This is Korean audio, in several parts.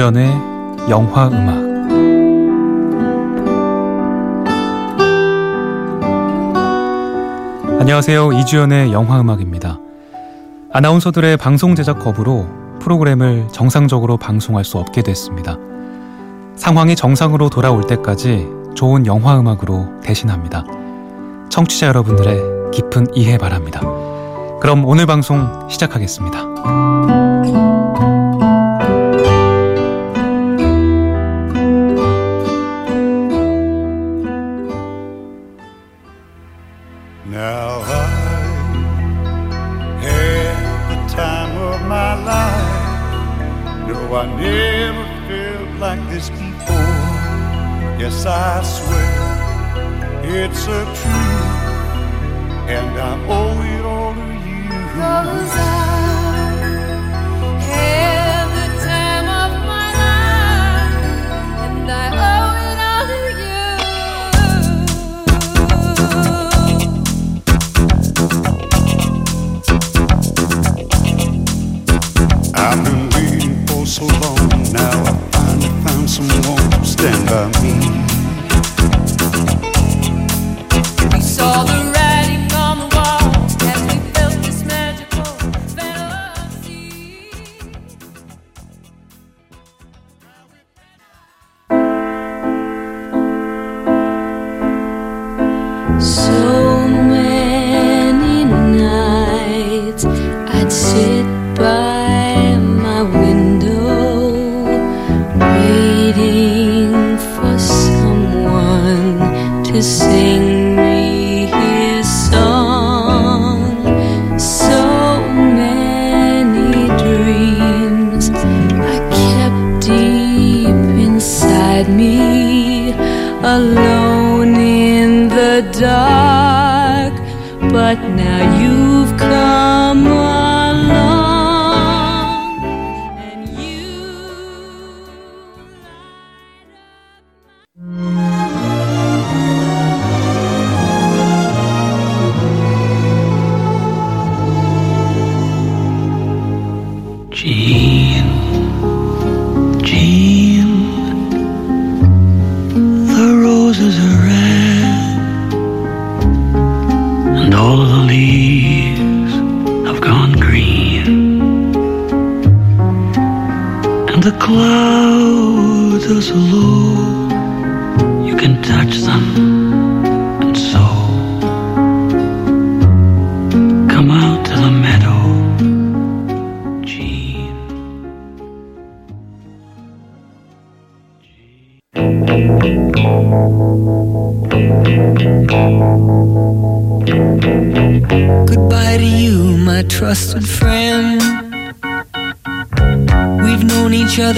이주연의 영화 음악 안녕하세요. 이주연의 영화 음악입니다. 아나운서들의 방송 제작 거부로 프로그램을 정상적으로 방송할 수 없게 됐습니다. 상황이 정상으로 돌아올 때까지 좋은 영화 음악으로 대신합니다. 청취자 여러분들의 깊은 이해 바랍니다. 그럼 오늘 방송 시작하겠습니다. all the but now you clouds are low, you can touch them, and so come out to the meadow, Jean. Goodbye to you, my trusted friend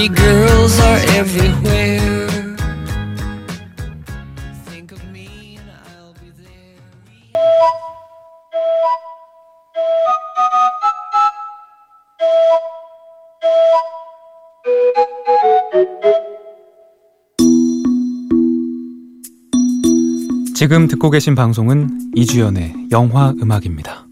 pretty girls are everywhere. Think of me and I'll be there. 지금 듣고 계신 방송은 이주연의 영화 음악입니다.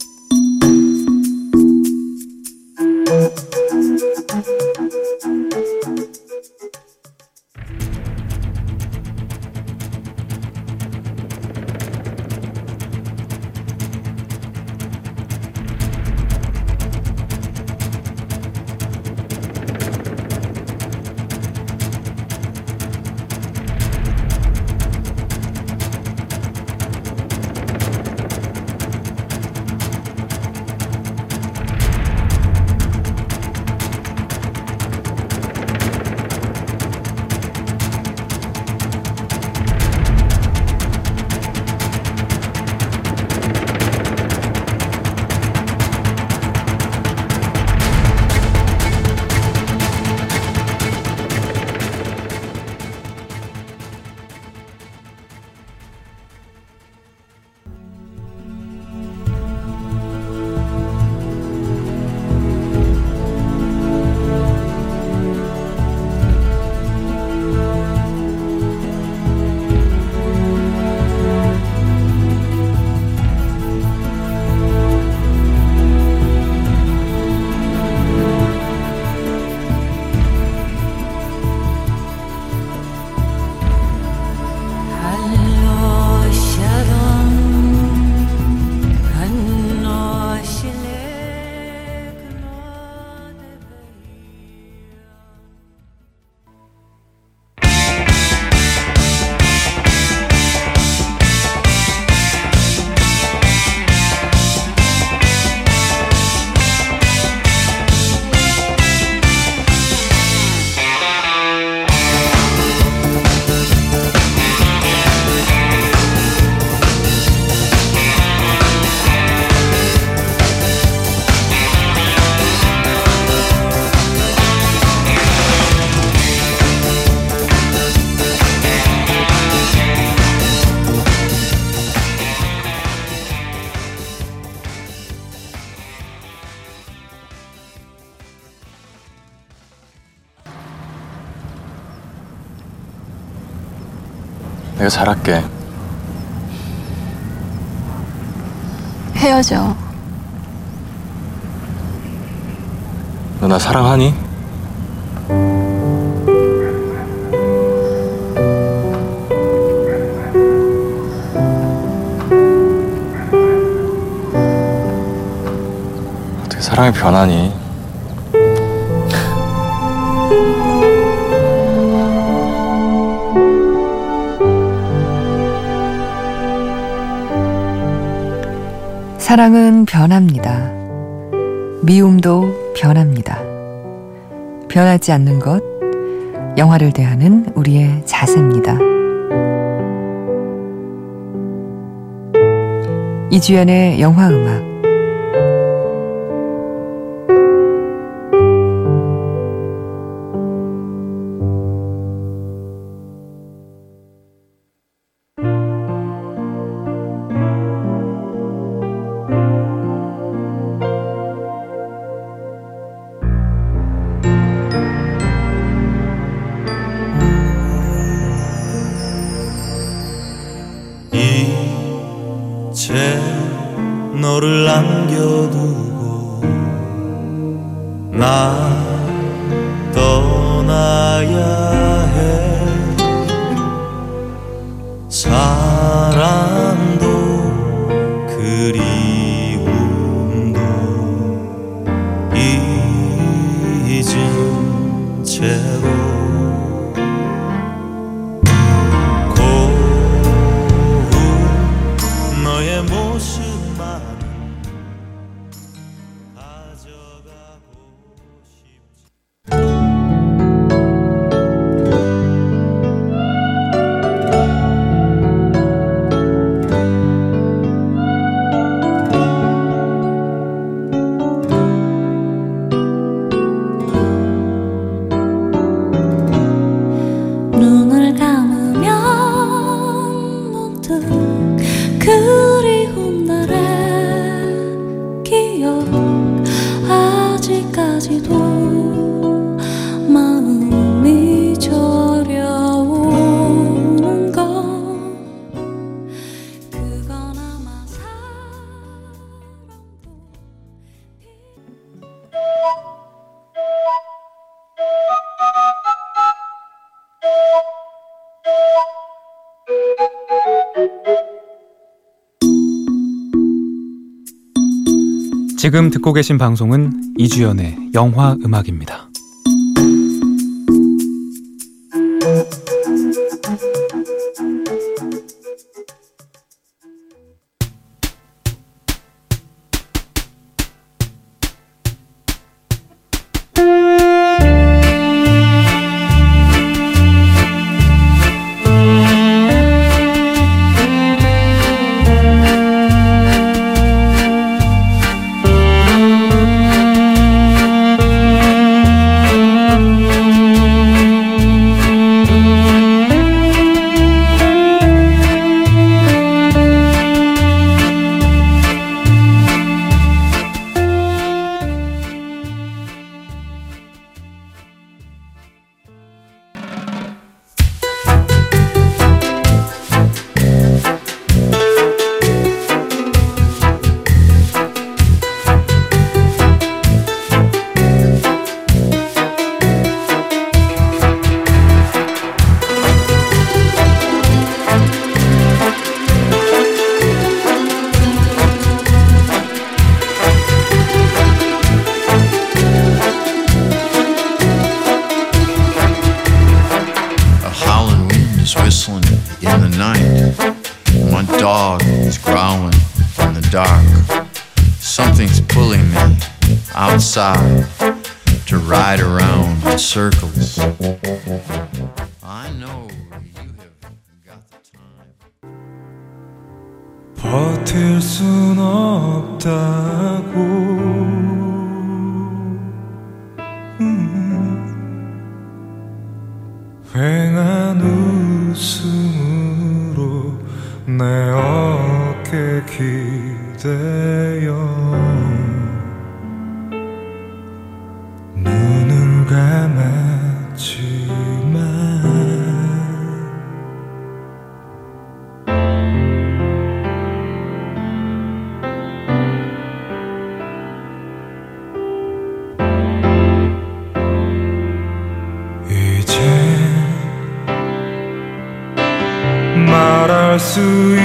내가 잘할게. 헤어져. 너 나 사랑하니? 어떻게 사랑이 변하니? 사랑은 변합니다. 미움도 변합니다. 변하지 않는 것, 영화를 대하는 우리의 자세입니다. 이주연의 영화 음악 사랑도 Thank you. 지금 듣고 계신 방송은 이주연의 영화 음악입니다. is whistling in the night. My dog is growling in the dark. Something's pulling me outside to ride around in circles. I know you have got the time. 버틸 순 없다고 기대어 눈을 감았지만 이제 말할 수 있.